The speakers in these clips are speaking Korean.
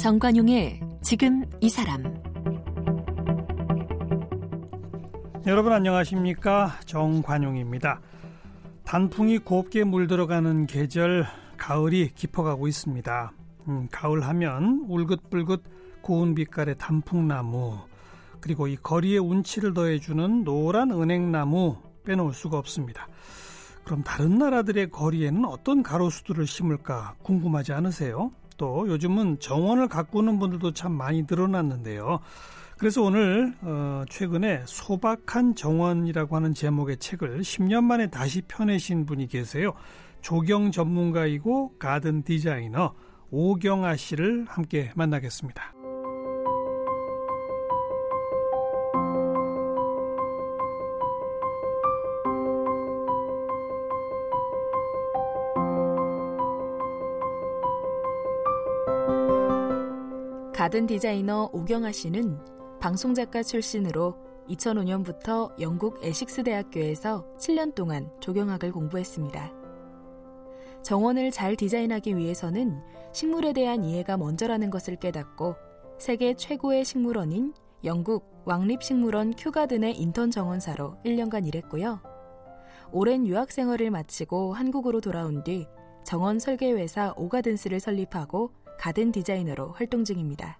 정관용의 지금 이 사람 여러분 안녕하십니까 정관용입니다. 단풍이 곱게 물들어가는 계절 가을이 깊어가고 있습니다. 음, 가을 하면 울긋불긋 고운 빛깔의 단풍나무 그리고 이 거리에 운치를 더해주는 노란 은행나무 빼놓을 수가 없습니다. 그럼 다른 나라들의 거리에는 어떤 가로수들을 심을까 궁금하지 않으세요? 또 요즘은 정원을 가꾸는 분들도 참 많이 늘어났는데요. 그래서 오늘 어, 최근에 소박한 정원이라고 하는 제목의 책을 10년 만에 다시 펴내신 분이 계세요. 조경 전문가이고 가든 디자이너 오경아 씨를 함께 만나겠습니다. 가든 디자이너 오경아 씨는 방송작가 출신으로 2005년부터 영국 에식스 대학교에서 7년 동안 조경학을 공부했습니다. 정원을 잘 디자인하기 위해서는 식물에 대한 이해가 먼저라는 것을 깨닫고 세계 최고의 식물원인 영국 왕립식물원 큐가든의 인턴 정원사로 1년간 일했고요. 오랜 유학 생활을 마치고 한국으로 돌아온 뒤 정원 설계회사 오가든스를 설립하고 가든 디자이너로 활동 중입니다.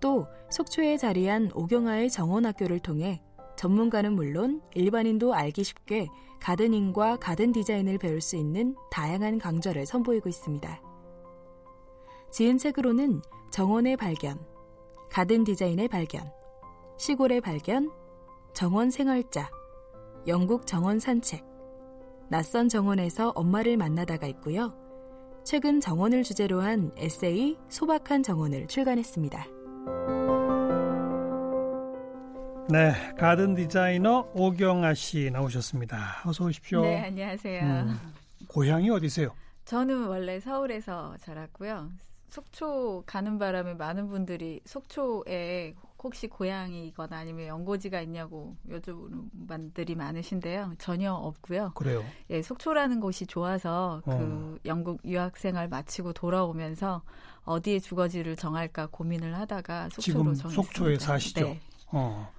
또 속초에 자리한 오경아의 정원학교를 통해 전문가는 물론 일반인도 알기 쉽게 가든잉과 가든 디자인을 배울 수 있는 다양한 강좌를 선보이고 있습니다. 지은 책으로는 정원의 발견, 가든 디자인의 발견, 시골의 발견, 정원 생활자, 영국 정원 산책, 낯선 정원에서 엄마를 만나다가 있고요. 최근 정원을 주제로 한 에세이 소박한 정원을 출간했습니다. 네, 가든 디자이너 오경아 씨 나오셨습니다. 어서 오십시오. 네, 안녕하세요. 음, 고향이 어디세요? 저는 원래 서울에서 자랐고요. 속초 가는 바람에 많은 분들이 속초에 혹시 고향이거나 아니면 연고지가 있냐고 여쭤보는 분들이 많으신데요. 전혀 없고요. 그래요. 예, 속초라는 곳이 좋아서 그 어. 그 영국 유학 생활 마치고 돌아오면서 어디에 주거지를 정할까 고민을 하다가 속초로 정했습니다. 속초에 사시죠. 네. 어.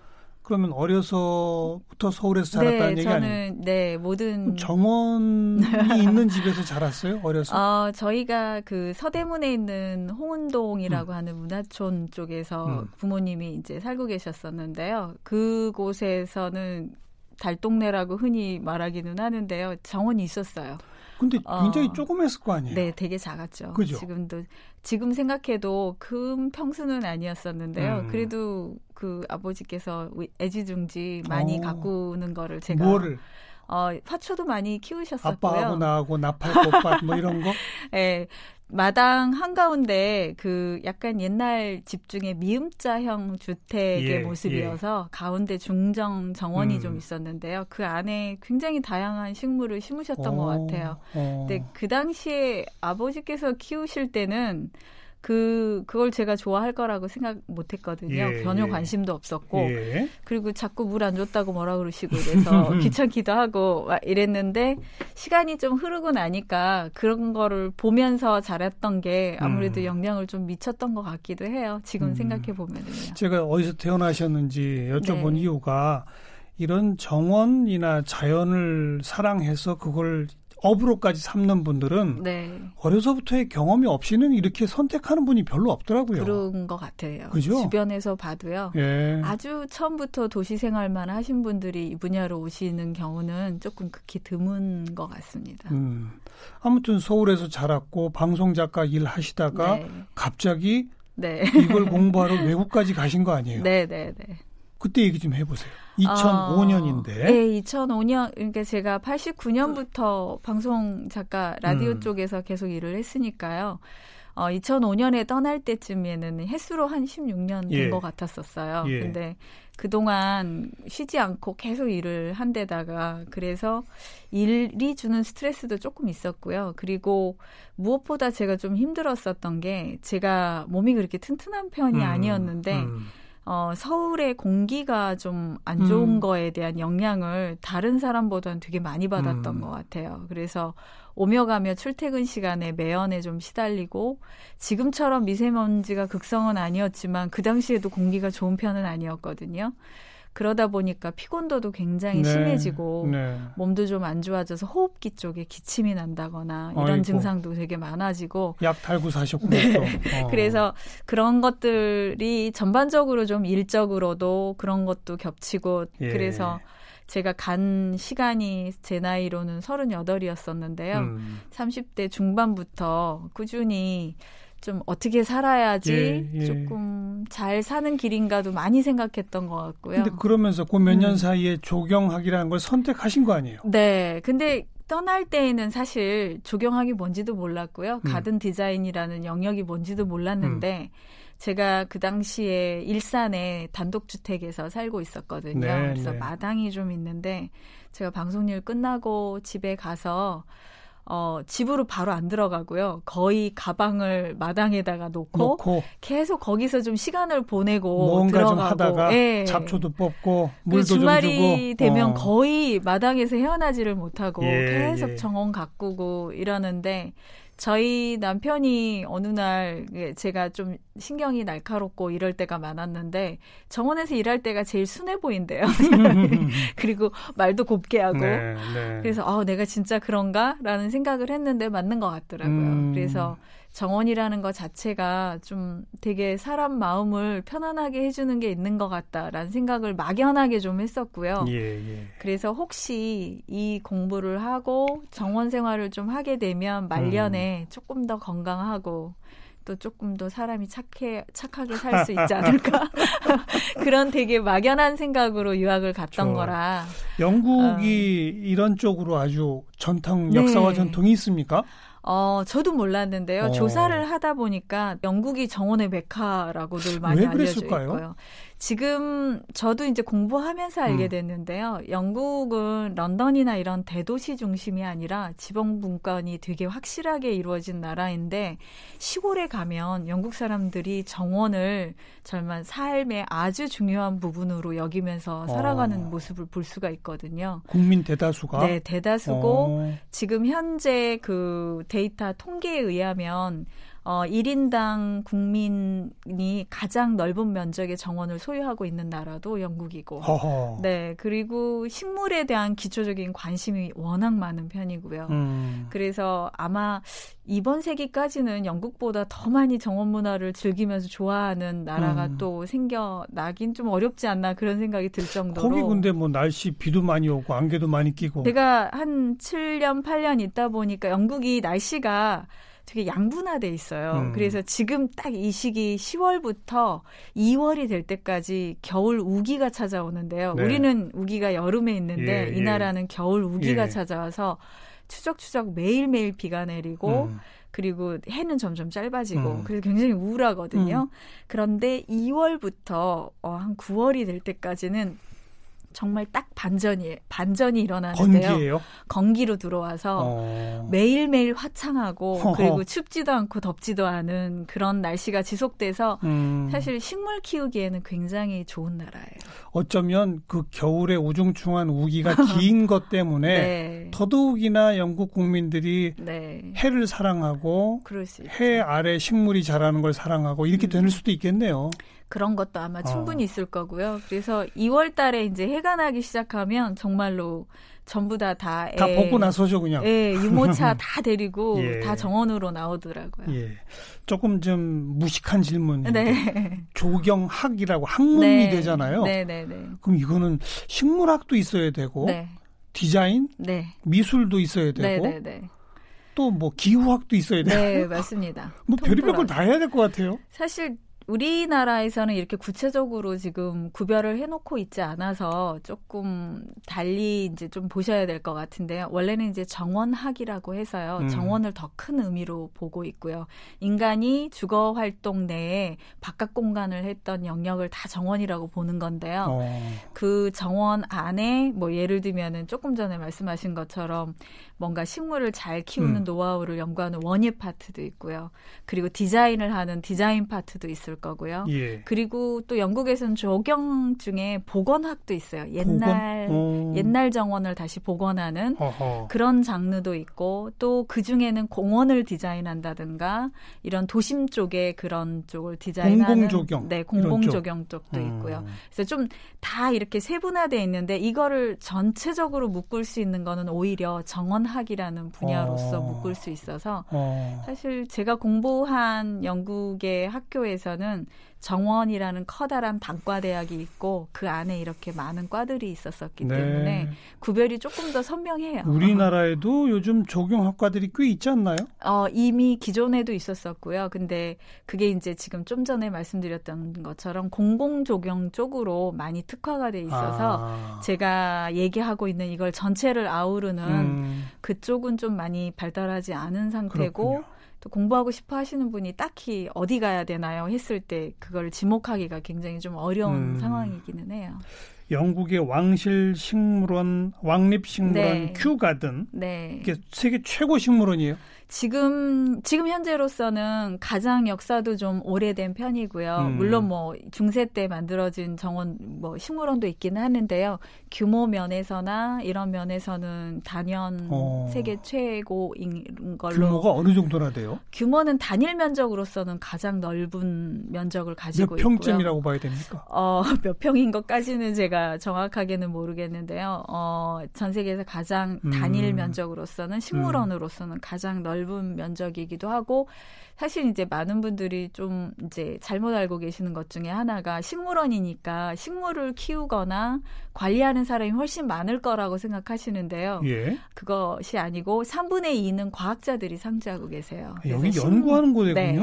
그러면 어려서부터 서울에서 자랐다는 네, 얘기 저는, 아니에요? 네, 모든 정원이 있는 집에서 자랐어요? 어려서? 어, 저희가 그 서대문에 있는 홍은동이라고 음. 하는 문화촌 쪽에서 음. 부모님이 이제 살고 계셨었는데요. 그곳에서는 달동네라고 흔히 말하기는 하는데요. 정원이 있었어요. 근데 굉장히 어, 조그맸을 거 아니에요? 네, 되게 작았죠. 그죠? 지금도 지금 생각해도 큰 평수는 아니었었는데요. 음. 그래도 그 아버지께서 애지중지 많이 어. 가꾸는 거를 제가 뭐를? 어, 화초도 많이 키우셨었고요. 아빠하고 나하고 나팔 꽃밭 뭐 이런 거? 네. 마당 한가운데 그 약간 옛날 집 중에 미음자형 주택의 예, 모습이어서 예. 가운데 중정 정원이 음. 좀 있었는데요. 그 안에 굉장히 다양한 식물을 심으셨던 오, 것 같아요. 오. 근데 그 당시에 아버지께서 키우실 때는 그 그걸 제가 좋아할 거라고 생각 못 했거든요. 예, 전혀 예. 관심도 없었고 예. 그리고 자꾸 물 안 줬다고 뭐라 그러시고 그래서 귀찮기도 하고 막 이랬는데 시간이 좀 흐르고 나니까 그런 거를 보면서 자랐던 게 아무래도 음. 영향을 좀 미쳤던 것 같기도 해요. 지금 음. 생각해 보면은요. 제가 어디서 태어나셨는지 여쭤본 네. 이유가 이런 정원이나 자연을 사랑해서 그걸 업으로까지 삼는 분들은 네. 어려서부터의 경험이 없이는 이렇게 선택하는 분이 별로 없더라고요. 그런 것 같아요. 그죠? 주변에서 봐도요. 예. 아주 처음부터 도시 생활만 하신 분들이 이 분야로 오시는 경우는 조금 극히 드문 것 같습니다. 음. 아무튼 서울에서 자랐고 방송 작가 일 하시다가 네. 갑자기 네. 이걸 공부하러 외국까지 가신 거 아니에요? 네, 네, 네. 그때 얘기 좀 해보세요. 2005년인데. 어, 네, 2005년 그러니까 제가 89년부터 방송 작가 라디오 음. 쪽에서 계속 일을 했으니까요. 어, 2005년에 떠날 때쯤에는 횟수로 한 16년 된것 예. 같았었어요. 예. 근데 그동안 쉬지 않고 계속 일을 한 데다가 그래서 일이 주는 스트레스도 조금 있었고요. 그리고 무엇보다 제가 좀 힘들었었던 게 제가 몸이 그렇게 튼튼한 편이 음, 아니었는데 음. 어, 서울의 공기가 좀 안 좋은 음. 거에 대한 영향을 다른 사람보다는 되게 많이 받았던 음. 것 같아요. 그래서 오며 가며 출퇴근 시간에 매연에 좀 시달리고 지금처럼 미세먼지가 극성은 아니었지만 그 당시에도 공기가 좋은 편은 아니었거든요. 그러다 보니까 피곤도도 굉장히 네, 심해지고 네. 몸도 좀 안 좋아져서 호흡기 쪽에 기침이 난다거나 이런 아이고. 증상도 되게 많아지고 약 달고 사셨군요. 네. 어. 그래서 그런 것들이 전반적으로 좀 일적으로도 그런 것도 겹치고 예. 그래서 제가 간 시간이 제 나이로는 38이었었는데요. 음. 30대 중반부터 꾸준히 좀 어떻게 살아야지 예, 예. 조금 잘 사는 길인가도 많이 생각했던 것 같고요. 근데 그러면서 그 몇년 음. 사이에 조경학이라는 걸 선택하신 거 아니에요? 네. 근데 떠날 때에는 사실 조경학이 뭔지도 몰랐고요. 음. 가든 디자인이라는 영역이 뭔지도 몰랐는데 음. 제가 그 당시에 일산에 단독주택에서 살고 있었거든요. 네, 그래서 네. 마당이 좀 있는데 제가 방송일 끝나고 집에 가서 어, 집으로 바로 안 들어가고요. 거의 가방을 마당에다가 놓고, 놓고 계속 거기서 좀 시간을 보내고 뭔가 들어가고, 좀 하다가 예. 잡초도 뽑고 물도 주말이 되면 어. 거의 마당에서 헤어나지를 못하고 예, 계속 예. 정원 가꾸고 이러는데 저희 남편이 어느 날 제가 좀 신경이 날카롭고 이럴 때가 많았는데 정원에서 일할 때가 제일 순해 보인대요. 그리고 말도 곱게 하고 네, 네. 그래서 아 내가 진짜 그런가라는 생각을 했는데 맞는 것 같더라고요. 음. 그래서 정원이라는 것 자체가 좀 되게 사람 마음을 편안하게 해주는 게 있는 것 같다라는 생각을 막연하게 좀 했었고요. 예, 예. 그래서 혹시 이 공부를 하고 정원 생활을 좀 하게 되면 말년에 음. 조금 더 건강하고 또 조금 더 사람이 착해 착하게 살 수 있지 않을까 그런 되게 막연한 생각으로 유학을 갔던 좋아. 거라 영국이 어. 이런 쪽으로 아주 전통 역사와 네. 전통이 있습니까? 어, 저도 몰랐는데요. 어. 조사를 하다 보니까 영국이 정원의 메카라고들 많이 알려져 있고요. 지금 저도 이제 공부하면서 알게 음. 됐는데요. 음. 영국은 런던이나 이런 대도시 중심이 아니라 지방 분권이 되게 확실하게 이루어진 나라인데 시골에 가면 영국 사람들이 정원을 정말 삶의 아주 중요한 부분으로 여기면서 살아가는 어. 모습을 볼 수가 있거든요. 국민 대다수가 네, 대다수고 어. 지금 현재 그 데이터 통계에 의하면 어, 1인당 국민이 가장 넓은 면적의 정원을 소유하고 있는 나라도 영국이고. 허허. 네. 그리고 식물에 대한 기초적인 관심이 워낙 많은 편이고요. 음. 그래서 아마 이번 세기까지는 영국보다 더 많이 정원 문화를 즐기면서 좋아하는 나라가 음. 또 생겨나긴 좀 어렵지 않나 그런 생각이 들 정도로. 거기 근데 뭐 날씨 비도 많이 오고 안개도 많이 끼고. 제가 한 7년, 8년 있다 보니까 영국이 날씨가 되게 양분화돼 있어요. 음. 그래서 지금 딱 이 시기 10월부터 2월이 될 때까지 겨울 우기가 찾아오는데요. 네. 우리는 우기가 여름에 있는데 예, 이 예. 나라는 예. 겨울 우기가 예. 찾아와서 추적추적 매일매일 비가 내리고 음. 그리고 해는 점점 짧아지고 음. 그래서 굉장히 우울하거든요. 음. 그런데 2월부터 어, 한 9월이 될 때까지는 정말 딱 반전이 반전이 일어나는데요. 건기예요? 건기로 들어와서 어... 매일매일 화창하고 허허. 그리고 춥지도 않고 덥지도 않은 그런 날씨가 지속돼서 음... 사실 식물 키우기에는 굉장히 좋은 나라예요. 어쩌면 그 겨울의 우중충한 우기가 긴 것 때문에 네. 더더욱이나 영국 국민들이 네. 해를 사랑하고 해 아래 식물이 자라는 걸 사랑하고 이렇게 음. 될 수도 있겠네요. 그런 것도 아마 충분히 어. 있을 거고요. 그래서 2월 달에 이제 해가 나기 시작하면 정말로 전부 다 다다 벗고 나서죠 그냥. 예, 유모차 다 데리고 예. 다 정원으로 나오더라고요. 예. 조금 좀 무식한 질문. 네. 조경학이라고 학문이 네. 되잖아요. 네, 네, 네. 그럼 이거는 식물학도 있어야 되고 네. 디자인, 네. 미술도 있어야 되고 네, 네, 네. 또뭐 기후학도 있어야 되고. 네, 맞습니다. 뭐 별의별 걸 다 해야 될 것 같아요. 사실 우리나라에서는 이렇게 구체적으로 지금 구별을 해놓고 있지 않아서 조금 달리 이제 좀 보셔야 될 것 같은데요. 원래는 이제 정원학이라고 해서요. 음. 정원을 더 큰 의미로 보고 있고요. 인간이 주거 활동 내에 바깥 공간을 했던 영역을 다 정원이라고 보는 건데요. 어. 그 정원 안에 뭐 예를 들면은 조금 전에 말씀하신 것처럼 뭔가 식물을 잘 키우는 음. 노하우를 연구하는 원예 파트도 있고요. 그리고 디자인을 하는 디자인 파트도 있을 있을 거고요. 예. 그리고 또 영국에서는 조경 중에 복원학도 있어요. 옛날 복원? 옛날 정원을 다시 복원하는 어허. 그런 장르도 있고 또 그 중에는 공원을 디자인한다든가 이런 도심 쪽에 그런 쪽을 디자인하는 공공조경 네 공공조경 쪽도 음. 있고요. 그래서 좀 다 이렇게 세분화돼 있는데 이거를 전체적으로 묶을 수 있는 거는 오히려 정원학이라는 분야로서 어. 묶을 수 있어서 어. 사실 제가 공부한 영국의 학교에서는 정원이라는 커다란 단과 대학이 있고 그 안에 이렇게 많은 과들이 있었었기 네. 때문에 구별이 조금 더 선명해요. 우리나라에도 요즘 조경학과들이 꽤 있지 않나요? 어, 이미 기존에도 있었었고요. 근데 그게 이제 지금 좀 전에 말씀드렸던 것처럼 공공 조경 쪽으로 많이 특화가 돼 있어서 아. 제가 얘기하고 있는 이걸 전체를 아우르는 음. 그쪽은 좀 많이 발달하지 않은 상태고 그렇군요. 또 공부하고 싶어 하시는 분이 딱히 어디 가야 되나요? 했을 때 그걸 지목하기가 굉장히 좀 어려운 음. 상황이기는 해요. 영국의 왕실 식물원, 왕립 식물원 네. 큐 가든. 네. 이게 세계 최고 식물원이에요. 지금 지금 현재로서는 가장 역사도 좀 오래된 편이고요. 음. 물론 뭐 중세 때 만들어진 정원 뭐 식물원도 있기는 하는데요. 규모 면에서나 이런 면에서는 단연 어. 세계 최고인 걸로 규모가 어느 정도나 돼요? 규모는 단일 면적으로서는 가장 넓은 면적을 가지고 몇 평쯤이라고 있고요. 봐야 됩니까? 어, 몇 평인 것까지는 제가 정확하게는 모르겠는데요. 어, 전 세계에서 가장 단일 음. 면적으로서는 식물원으로서는 가장 넓은 넓은 면적이기도 하고 사실 이제 많은 분들이 좀 이제 잘못 알고 계시는 것 중에 하나가 식물원이니까 식물을 키우거나 관리하는 사람이 훨씬 많을 거라고 생각하시는데요. 예. 그것이 아니고 3분의 2는 과학자들이 상주하고 계세요. 아, 여기 연구하는 거군요. 네,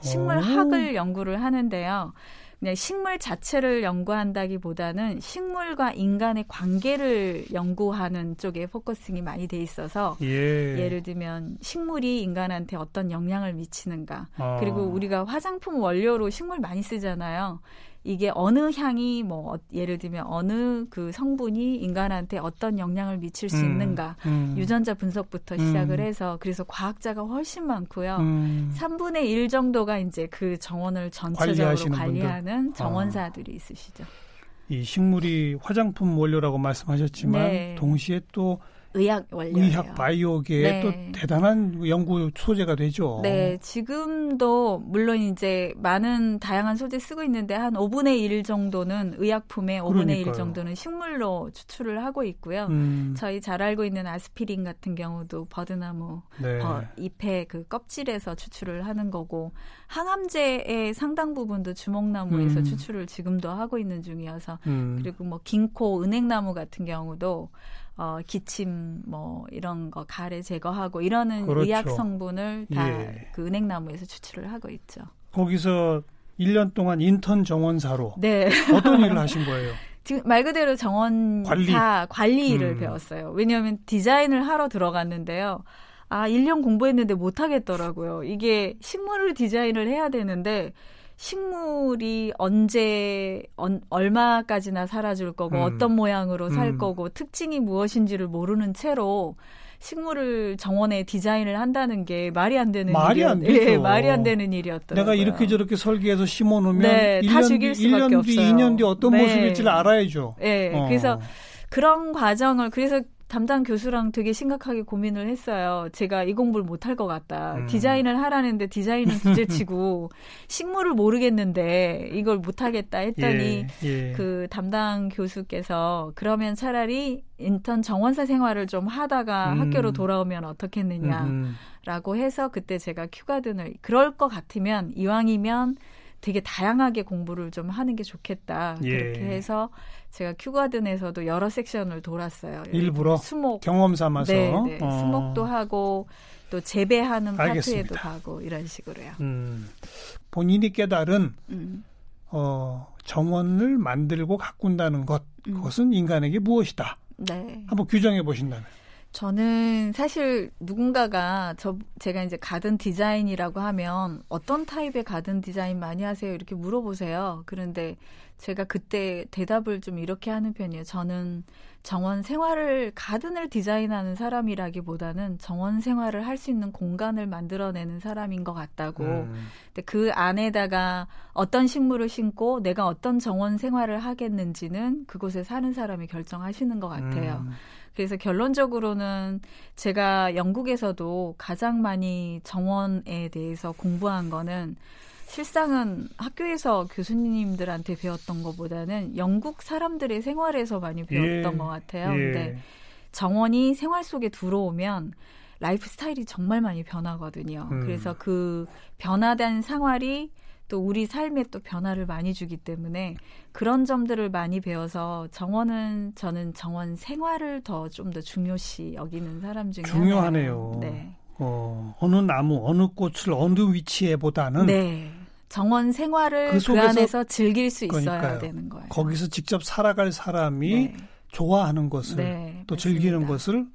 식물학을 연구를 하는데요. 그냥 식물 자체를 연구한다기보다는 식물과 인간의 관계를 연구하는 쪽에 focusing이 많이 돼 있어서 예. 를 들면 식물이 인간한테 어떤 영향을 미치는가 아. 그리고 우리가 화장품 원료로 식물 많이 쓰잖아요. 이게 어느 향이 뭐 어, 예를 들면 어느 그 성분이 인간한테 어떤 영향을 미칠 수 음, 있는가 음. 유전자 분석부터 음. 시작을 해서 그래서 과학자가 훨씬 많고요. 음. 3분의 1 정도가 이제 그 정원을 전체적으로 관리하는 정원사들이 아. 있으시죠. 이 식물이 화장품 원료라고 말씀하셨지만 네. 동시에 또 의학 원료 의학 바이오계의 네. 또 대단한 연구 소재가 되죠. 네, 지금도 물론 이제 많은 다양한 소재 쓰고 있는데 한 5분의 1 정도는 의약품의 5분의 그러니까요. 1 정도는 식물로 추출을 하고 있고요. 음. 저희 잘 알고 있는 아스피린 같은 경우도 버드나무 네. 어, 잎의 그 껍질에서 추출을 하는 거고 항암제의 상당 부분도 주목나무에서 음. 추출을 지금도 하고 있는 중이어서 음. 그리고 뭐 긴코 은행나무 같은 경우도 어, 기침 뭐 이런 거 가래 제거하고 이러는 그렇죠. 의약 성분을 다그 예. 그 은행나무에서 추출을 하고 있죠. 거기서 1년 동안 인턴 정원사로 네. 어떤 일을 하신 거예요? 지금 말 그대로 정원사 관리, 일을 음. 배웠어요. 왜냐하면 디자인을 하러 들어갔는데요. 아, 1년 공부했는데 못 하겠더라고요. 이게 식물을 디자인을 해야 되는데 식물이 언제 언, 얼마까지나 살아줄 거고 음. 어떤 모양으로 살 음. 거고 특징이 무엇인지를 모르는 채로 식물을 정원에 디자인을 한다는 게 말이 안 되는 말이 일이었, 안 되죠. 예, 말이 안 되는 일이었더라고요. 내가 이렇게 저렇게 설계해서 심어 놓으면 네, 1년 뒤, 1년 뒤, 2년 뒤 어떤 네. 모습일지를 알아야죠. 예. 네, 어. 그래서 그런 과정을 그래서 담당 교수랑 되게 심각하게 고민을 했어요. 제가 이 공부를 못할 것 같다. 음. 디자인을 하라는데 디자인은 주제치고 식물을 모르겠는데 이걸 못하겠다 했더니 예, 예. 그 담당 교수께서 그러면 차라리 인턴 정원사 생활을 좀 하다가 음. 학교로 돌아오면 어떻겠느냐라고 해서 그때 제가 큐가든을 그럴 것 같으면 이왕이면 되게 다양하게 공부를 좀 하는 게 좋겠다. 예. 그렇게 해서 제가 큐가든에서도 여러 섹션을 돌았어요. 일부러 수목 경험 삼아서 네, 네. 어. 수목도 하고 또 재배하는 알겠습니다. 파트에도 가고 이런 식으로요. 음, 본인이 깨달은 음. 어, 정원을 만들고 가꾼다는 것 음. 그것은 인간에게 무엇이다. 네. 한번 규정해 보신다면. 저는 사실 누군가가 저 제가 이제 가든 디자인이라고 하면 어떤 타입의 가든 디자인 많이 하세요 이렇게 물어보세요. 그런데 제가 그때 대답을 좀 이렇게 하는 편이에요. 저는 정원 생활을 가든을 디자인하는 사람이라기보다는 정원 생활을 할 수 있는 공간을 만들어내는 사람인 것 같다고. 음. 근데 그 안에다가 어떤 식물을 심고 내가 어떤 정원 생활을 하겠는지는 그곳에 사는 사람이 결정하시는 것 같아요. 음. 그래서 결론적으로는 제가 영국에서도 가장 많이 정원에 대해서 공부한 거는 실상은 학교에서 교수님들한테 배웠던 것보다는 영국 사람들의 생활에서 많이 배웠던 예, 것 같아요. 예. 근데 정원이 생활 속에 들어오면 라이프 스타일이 정말 많이 변하거든요. 음. 그래서 그 변화된 생활이 또 우리 삶에 또 변화를 많이 주기 때문에 그런 점들을 많이 배워서 정원은 저는 정원 생활을 더좀더 중요시 여기는 사람 중에 중요하네요. 하나예요. 네. 어, 어느 나무, 어느 꽃을 어느 위치에보다는 네. 정원 생활을 그, 그 안에서 즐길 수 있어야 그러니까요. 되는 거예요. 거기서 직접 살아갈 사람이 네. 좋아하는 것을 네, 또 맞습니다. 즐기는 것을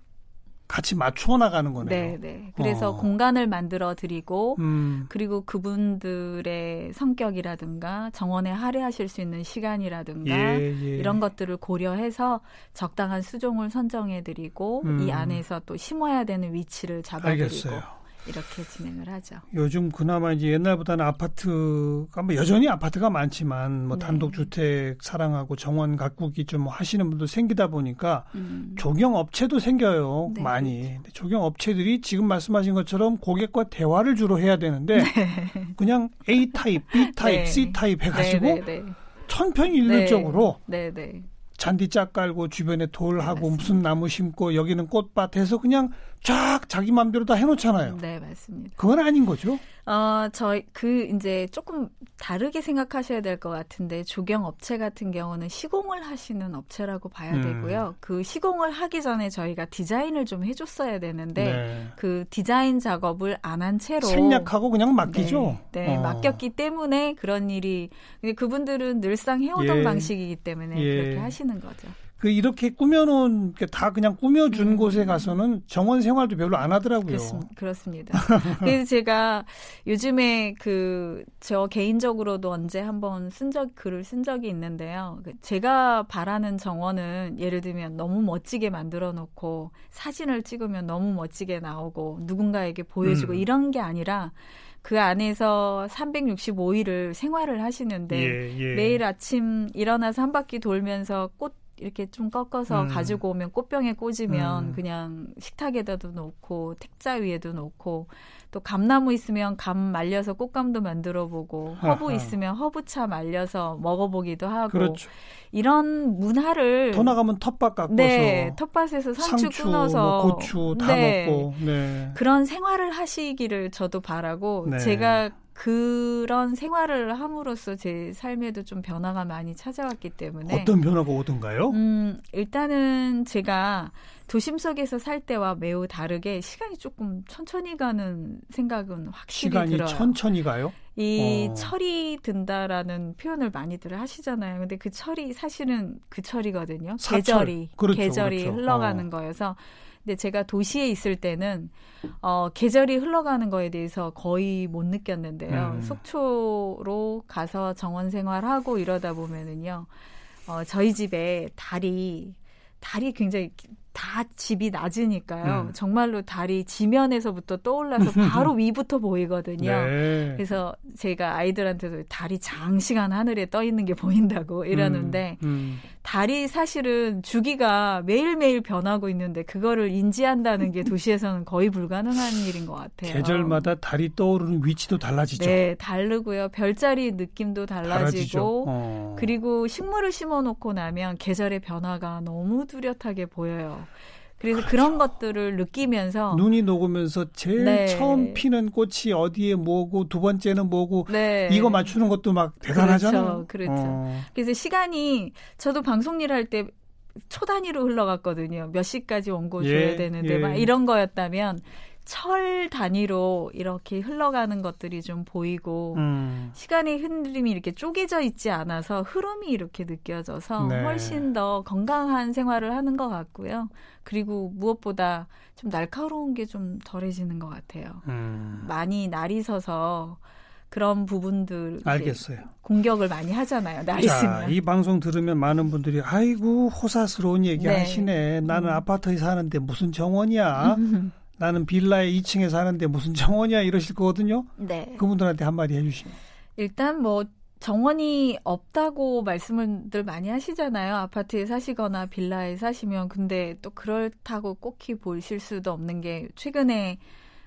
같이 맞추어 나가는 거네요. 네, 네. 그래서 어. 공간을 만들어 드리고 음. 그리고 그분들의 성격이라든가 정원에 할애하실 수 있는 시간이라든가 예, 예. 이런 것들을 고려해서 적당한 수종을 선정해 드리고 음. 이 안에서 또 심어야 되는 위치를 잡아 드리고 이렇게 진행을 하죠. 요즘 그나마 이제 옛날보다는 아파트가 뭐 여전히 아파트가 많지만 뭐 네. 단독주택 사랑하고 정원 가꾸기 좀 하시는 분도 생기다 보니까 음. 조경 업체도 생겨요 네, 많이. 그렇죠. 조경 업체들이 지금 말씀하신 것처럼 고객과 대화를 주로 해야 되는데 네. 그냥 A 타입, B 타입, 네. C 타입 해가지고 네, 네, 천편일률적으로 잔디 짝 깔고 주변에 돌하고 네, 무슨 나무 심고 여기는 꽃밭에서 그냥 쫙 자기 마음대로 다 해놓잖아요. 네, 맞습니다. 그건 아닌 거죠? 어, 저희 그 이제 조금 다르게 생각하셔야 될 것 같은데 조경 업체 같은 경우는 시공을 하시는 업체라고 봐야 음. 되고요. 그 시공을 하기 전에 저희가 디자인을 좀 해줬어야 되는데 네. 그 디자인 작업을 안 한 채로 생략하고 그냥 맡기죠. 네, 네 어. 맡겼기 때문에 그런 일이 근데 그분들은 늘상 해오던 예. 방식이기 때문에 예. 그렇게 하시는 거죠. 그 이렇게 꾸며놓은 다 그냥 꾸며준 음. 곳에 가서는 정원 생활도 별로 안 하더라고요. 그렇습 니다. 그래서 제가 요즘에 그 저 개인적으로도 언제 한번 쓴적 글을 쓴 적이 있는데요. 그 제가 바라는 정원은 예를 들면 너무 멋지게 만들어 놓고 사진을 찍으면 너무 멋지게 나오고 누군가에게 보여주고 음. 이런 게 아니라 그 안에서 365일을 생활을 하시는데 예, 예. 매일 아침 일어나서 한 바퀴 돌면서 꽃 이렇게 좀 꺾어서 음. 가지고 오면 꽃병에 꽂으면 음. 그냥 식탁에다도 놓고 탁자 위에도 놓고 또 감나무 있으면 감 말려서 곶감도 만들어 보고 허브 아하. 있으면 허브차 말려서 먹어보기도 하고 그렇죠. 이런 문화를 더 나가면 텃밭 가꿔서 네, 텃밭에서 상추, 상추 끊어서 뭐 고추 다 네, 먹고 네. 그런 생활을 하시기를 저도 바라고 네. 제가 그런 생활을 함으로써 제 삶에도 좀 변화가 많이 찾아왔기 때문에 어떤 변화가 오던가요? 음, 일단은 제가 도심 속에서 살 때와 매우 다르게 시간이 조금 천천히 가는 생각은 확실히 시간이 들어요. 천천히 가요? 이 어. 철이 든다라는 표현을 많이들 하시잖아요. 근데 그 철이 사실은 그 철이거든요. 사철. 계절이 그렇죠, 계절이 그렇죠. 흘러가는 어. 거여서 근데 제가 도시에 있을 때는 어 계절이 흘러가는 거에 대해서 거의 못 느꼈는데요. 음. 속초로 가서 정원 생활하고 이러다 보면은요. 어 저희 집에 달이 달이 굉장히 다 집이 낮으니까요. 음. 정말로 달이 지면에서부터 떠올라서 바로 위부터 보이거든요. 네. 그래서 제가 아이들한테도 달이 장시간 하늘에 떠 있는 게 보인다고 이러는데 음. 음. 달이 사실은 주기가 매일매일 변하고 있는데 그거를 인지한다는 게 도시에서는 거의 불가능한 일인 것 같아요. 계절마다 달이 떠오르는 위치도 달라지죠. 네, 다르고요. 별자리 느낌도 달라지고 어. 그리고 식물을 심어 놓고 나면 계절의 변화가 너무 뚜렷하게 보여요. 그래서 그렇죠. 그런 것들을 느끼면서 눈이 녹으면서 제일 네. 처음 피는 꽃이 어디에 뭐고 두 번째는 뭐고 네. 이거 맞추는 것도 막 대단하잖아요. 그렇죠. 그렇죠. 어. 그래서 시간이 저도 방송 일 할 때 초 단위로 흘러갔거든요. 몇 시까지 원고 줘야 예, 되는데 예. 막 이런 거였다면 철 단위로 이렇게 흘러가는 것들이 좀 보이고 음. 시간의 흔들림이 이렇게 쪼개져 있지 않아서 흐름이 이렇게 느껴져서 네. 훨씬 더 건강한 생활을 하는 것 같고요. 그리고 무엇보다 좀 날카로운 게 좀 덜해지는 것 같아요. 음. 많이 날이 서서 그런 부분들 알겠어요. 공격을 많이 하잖아요. 나 있으면. 이 방송 들으면 많은 분들이 아이고 호사스러운 얘기 네. 하시네. 나는 음. 아파트에 사는데 무슨 정원이야. 나는 빌라에 2층에 사는데 무슨 정원이야 이러실 거거든요. 네. 그분들한테 한마디 해주시면. 일단 뭐 정원이 없다고 말씀을 많이 하시잖아요. 아파트에 사시거나 빌라에 사시면. 근데 또 그렇다고 꼭히 보실 수도 없는 게 최근에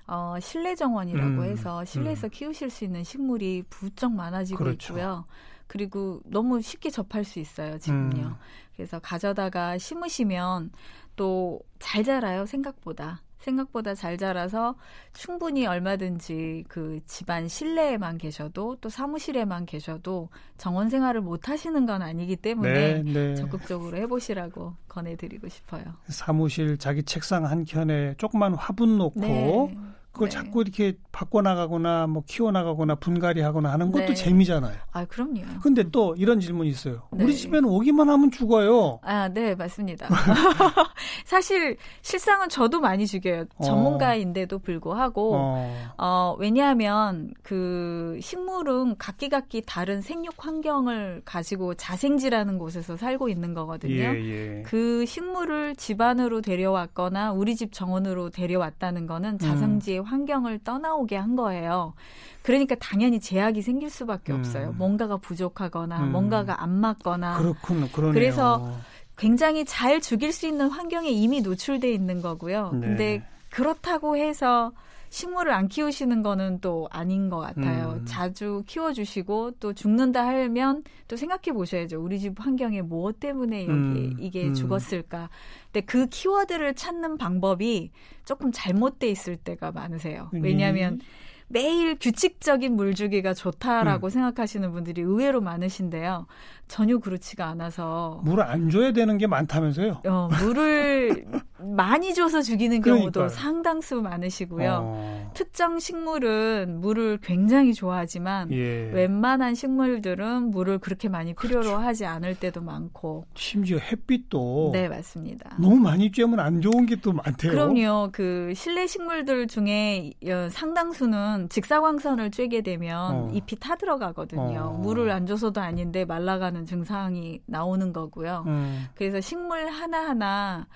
어, 실내 정원이라고 음, 해서 실내에서 음. 키우실 수 있는 식물이 부쩍 많아지고 그렇죠. 있고요. 그리고 너무 쉽게 접할 수 있어요, 지금요. 음. 그래서 가져다가 심으시면 또 잘 자라요, 생각보다. 생각보다 잘 자라서 충분히 얼마든지 그 집안 실내에만 계셔도 또 사무실에만 계셔도 정원 생활을 못 하시는 건 아니기 때문에 네, 네. 적극적으로 해보시라고 권해드리고 싶어요. 사무실 자기 책상 한 켠에 조그만 화분 놓고 네. 그걸 네. 자꾸 이렇게 바꿔나가거나 뭐 키워나가거나 분갈이하거나 하는 것도 네. 재미잖아요. 아, 그럼요. 근데 또 이런 질문이 있어요. 네. 우리 집에는 오기만 하면 죽어요. 아, 네, 맞습니다. 사실 실상은 저도 많이 죽여요. 어. 전문가인데도 불구하고 어. 어, 왜냐하면 그 식물은 각기각기 다른 생육 환경을 가지고 자생지라는 곳에서 살고 있는 거거든요. 예, 예. 그 식물을 집안으로 데려왔거나 우리 집 정원으로 데려왔다는 거는 자생지의 음. 환경을 떠나오게 한 거예요. 그러니까 당연히 제약이 생길 수밖에 음. 없어요. 뭔가가 부족하거나 음. 뭔가가 안 맞거나. 그렇군, 그러네요. 그래서 굉장히 잘 죽일 수 있는 환경에 이미 노출돼 있는 거고요. 네. 근데 그렇다고 해서 식물을 안 키우시는 거는 또 아닌 것 같아요. 음. 자주 키워주시고 또 죽는다 하면 또 생각해 보셔야죠. 우리 집 환경에 뭐 때문에 여기 음. 이게 음. 죽었을까. 근데 그 키워드를 찾는 방법이 조금 잘못돼 있을 때가 많으세요. 왜냐하면 음. 매일 규칙적인 물주기가 좋다라고 음. 생각하시는 분들이 의외로 많으신데요. 전혀 그렇지가 않아서 물을 안 줘야 되는 게 많다면서요? 어, 물을 많이 줘서 죽이는 경우도 그러니까요. 상당수 많으시고요. 어. 특정 식물은 물을 굉장히 좋아하지만 예. 웬만한 식물들은 물을 그렇게 많이 필요로 그렇죠. 하지 않을 때도 많고 심지어 햇빛도 네 맞습니다. 너무 많이 쬐면 안 좋은 게 또 많대요. 그럼요. 그 실내 식물들 중에 어, 상당수는 직사광선을 쬐게 되면 어. 잎이 타들어가거든요. 어. 물을 안 줘서도 아닌데 말라가는 증상이 나오는 거고요. 음. 그래서 식물 하나 하나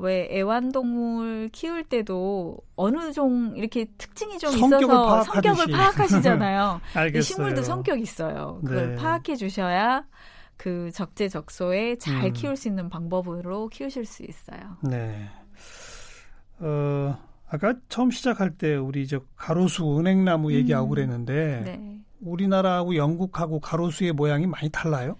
왜 애완동물 키울 때도 어느 종 이렇게 특징이 좀 성격을 있어서 파악하듯이. 성격을 파악하시잖아요. 식물도 성격 있어요. 그걸 네. 파악해 주셔야 그 적재적소에 잘 음. 키울 수 있는 방법으로 키우실 수 있어요. 네. 어, 아까 처음 시작할 때 우리 저 가로수 은행나무 얘기하고 음. 그랬는데 네. 우리나라하고 영국하고 가로수의 모양이 많이 달라요?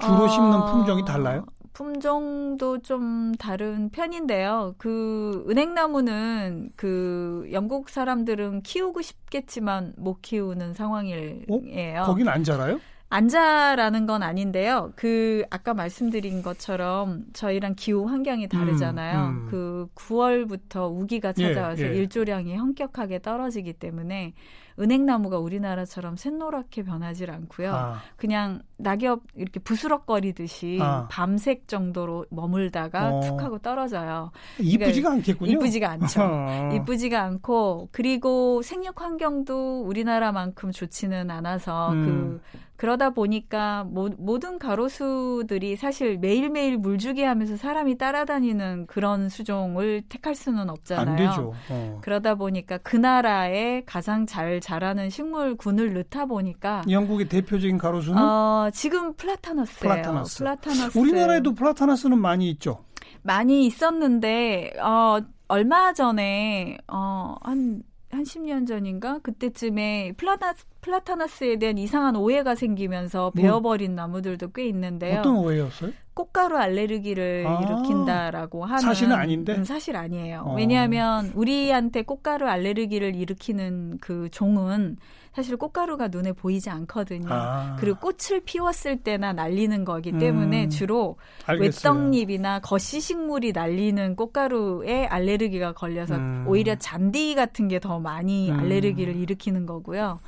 주로 어... 심는 품종이 달라요? 품종도 좀 다른 편인데요. 그 은행나무는 그 영국 사람들은 키우고 싶겠지만 못 키우는 상황이에요. 어? 거긴 안 자라요? 안 자라는 건 아닌데요. 그 아까 말씀드린 것처럼 저희랑 기후 환경이 다르잖아요. 음, 음. 그 9월부터 우기가 예, 찾아와서 예, 예. 일조량이 현격하게 떨어지기 때문에 은행나무가 우리나라처럼 샛노랗게 변하지 않고요. 아. 그냥 낙엽 이렇게 부스럭거리듯이 아. 밤색 정도로 머물다가 어. 툭 하고 떨어져요. 이쁘지가 그러니까 않겠군요. 이쁘지가 않죠. 어. 이쁘지가 않고 그리고 생육 환경도 우리나라만큼 좋지는 않아서 음. 그 그러다 보니까 모, 모든 가로수들이 사실 매일매일 물주기 하면서 사람이 따라다니는 그런 수종을 택할 수는 없잖아요. 안 되죠. 어. 그러다 보니까 그 나라에 가장 잘 자라는 식물군을 넣다 보니까 영국의 대표적인 가로수는 어, 지금 플라타너스예요. 플라타너스. 플라타너스. 우리나라에도 플라타너스는 많이 있죠. 많이 있었는데 어 얼마 전에 어한 한 10년 전인가 그때쯤에 플라타 플라타너스에 대한 이상한 오해가 생기면서 뭐, 베어버린 나무들도 꽤 있는데요. 어떤 오해였어요? 꽃가루 알레르기를 아, 일으킨다라고 하는 사실은 아닌데 음, 사실 아니에요. 어. 왜냐하면 우리한테 꽃가루 알레르기를 일으키는 그 종은 사실 꽃가루가 눈에 보이지 않거든요. 아. 그리고 꽃을 피웠을 때나 날리는 거기 때문에 음. 주로 알겠어요. 외떡잎이나 거시 식물이 날리는 꽃가루에 알레르기가 걸려서 음. 오히려 잔디 같은 게 더 많이 음. 알레르기를 일으키는 거고요.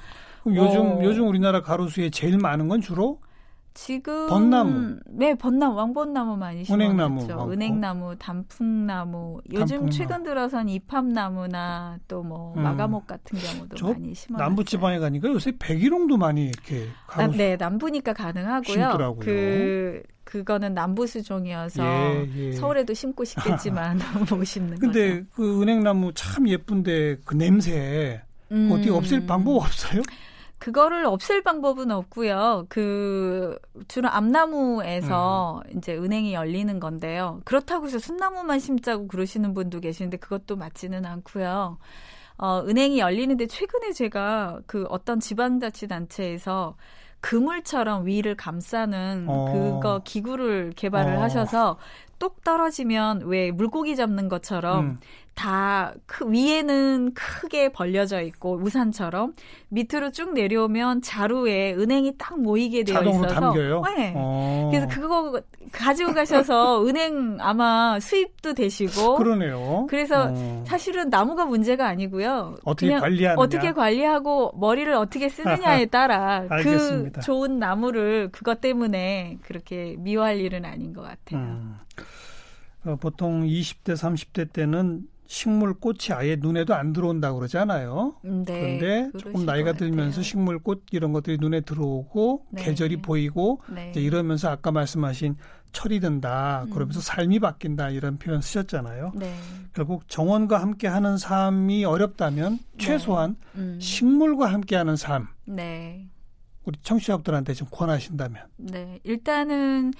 요즘 어. 요즘 우리나라 가로수에 제일 많은 건 주로 지금 벚나무. 네, 벚나무, 왕벚나무 많이 심어놨죠. 은행나무. 은행나무, 단풍나무. 요즘 단풍나무. 최근 들어선 이팝나무나 또뭐 음. 마가목 같은 경우도 저 많이 심어놨어요. 남부 지방에 가니까 요새 백일홍도 많이 이렇게 아, 가로 네, 남부니까 가능하고요. 심더라고요. 그 그거는 남부 수종이어서 예, 예. 서울에도 심고 싶겠지만 못 심는 근데 거죠. 그 은행나무 참 예쁜데 그 냄새 음. 어떻게 없앨 방법 없어요? 그거를 없앨 방법은 없고요. 그 주로 암나무에서 음. 이제 은행이 열리는 건데요. 그렇다고 해서 순나무만 심자고 그러시는 분도 계시는데 그것도 맞지는 않고요. 어, 은행이 열리는데 최근에 제가 그 어떤 지방자치단체에서 그물처럼 위를 감싸는 어. 그거 기구를 개발을 어. 하셔서 똑 떨어지면 왜 물고기 잡는 것처럼 음. 다 크, 위에는 크게 벌려져 있고 우산처럼 밑으로 쭉 내려오면 자루에 은행이 딱 모이게 되어 자동으로 있어서 담겨요. 네. 어. 그래서 그거 가지고 가셔서 은행 아마 수입도 되시고 그러네요. 그래서 어. 사실은 나무가 문제가 아니고요. 어떻게 관리하느냐. 어떻게 관리하고 머리를 어떻게 쓰느냐에 따라 그. 좋은 나무를 그것 때문에 그렇게 미워할 일은 아닌 것 같아요. 음. 어, 보통 20대, 30대 때는 식물 꽃이 아예 눈에도 안 들어온다고 그러잖아요. 음, 네, 그런데 조금 나이가 것 들면서. 식물 꽃 이런 것들이 눈에 들어오고 네. 계절이 보이고 네. 이제 이러면서 아까 말씀하신 철이 든다. 음. 그러면서 삶이 바뀐다 이런 표현 쓰셨잖아요. 네. 결국 정원과 함께하는 삶이 어렵다면 최소한 음. 식물과 함께하는 삶 네. 우리 청취자분들한테 좀 권하신다면 네. 일단은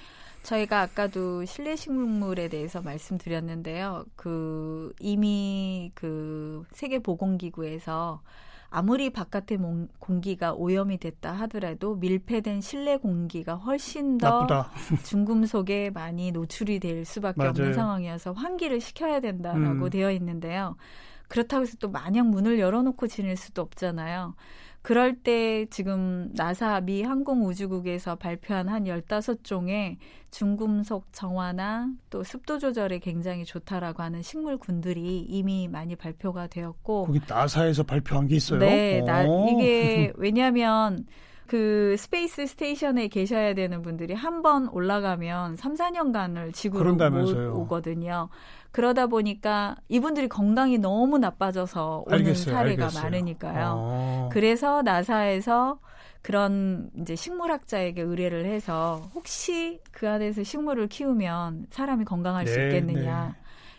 저희가 아까도 실내 식물에 대해서 말씀드렸는데요. 그 이미 그 세계 보건기구에서 아무리 바깥의 몽- 공기가 오염이 됐다 하더라도 밀폐된 실내 공기가 훨씬 더. 중금속에 많이 노출이 될 수밖에 맞아요. 없는 상황이어서 환기를 시켜야 된다라고 음. 되어 있는데요. 그렇다고 해서 또 마냥 문을 열어놓고 지낼 수도 없잖아요. 그럴 때 지금 나사 미 항공우주국에서 발표한 한 15종의 중금속 정화나 또 습도 조절에 굉장히 좋다라고 하는 식물군들이 이미 많이 발표가 되었고 거기 나사에서 발표한 게 있어요. 네, 나, 오. 이게 왜냐하면 그 space station에 계셔야 되는 분들이 한 번 올라가면 3, 4년간을 지구로. 못 오거든요. 그러다 보니까 이분들이 건강이 너무 나빠져서 오는 알겠어요, 사례가 알겠어요. 많으니까요. 어. 그래서 나사에서 그런 이제 식물학자에게 의뢰를 해서 혹시 그 안에서 식물을 키우면 사람이 건강할 수 네, 있겠느냐.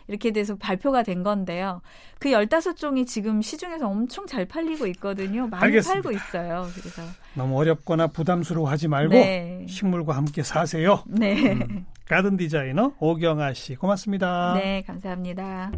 이렇게 돼서 발표가 된 건데요. 그 15종이 지금 시중에서 엄청 잘 팔리고 있거든요. 많이 알겠습니다. 팔고 있어요. 그래서 너무 어렵거나 부담스러워하지 말고 네. 식물과 함께 사세요. 네. 음, 가든 디자이너 오경아 씨 고맙습니다. 네, 감사합니다.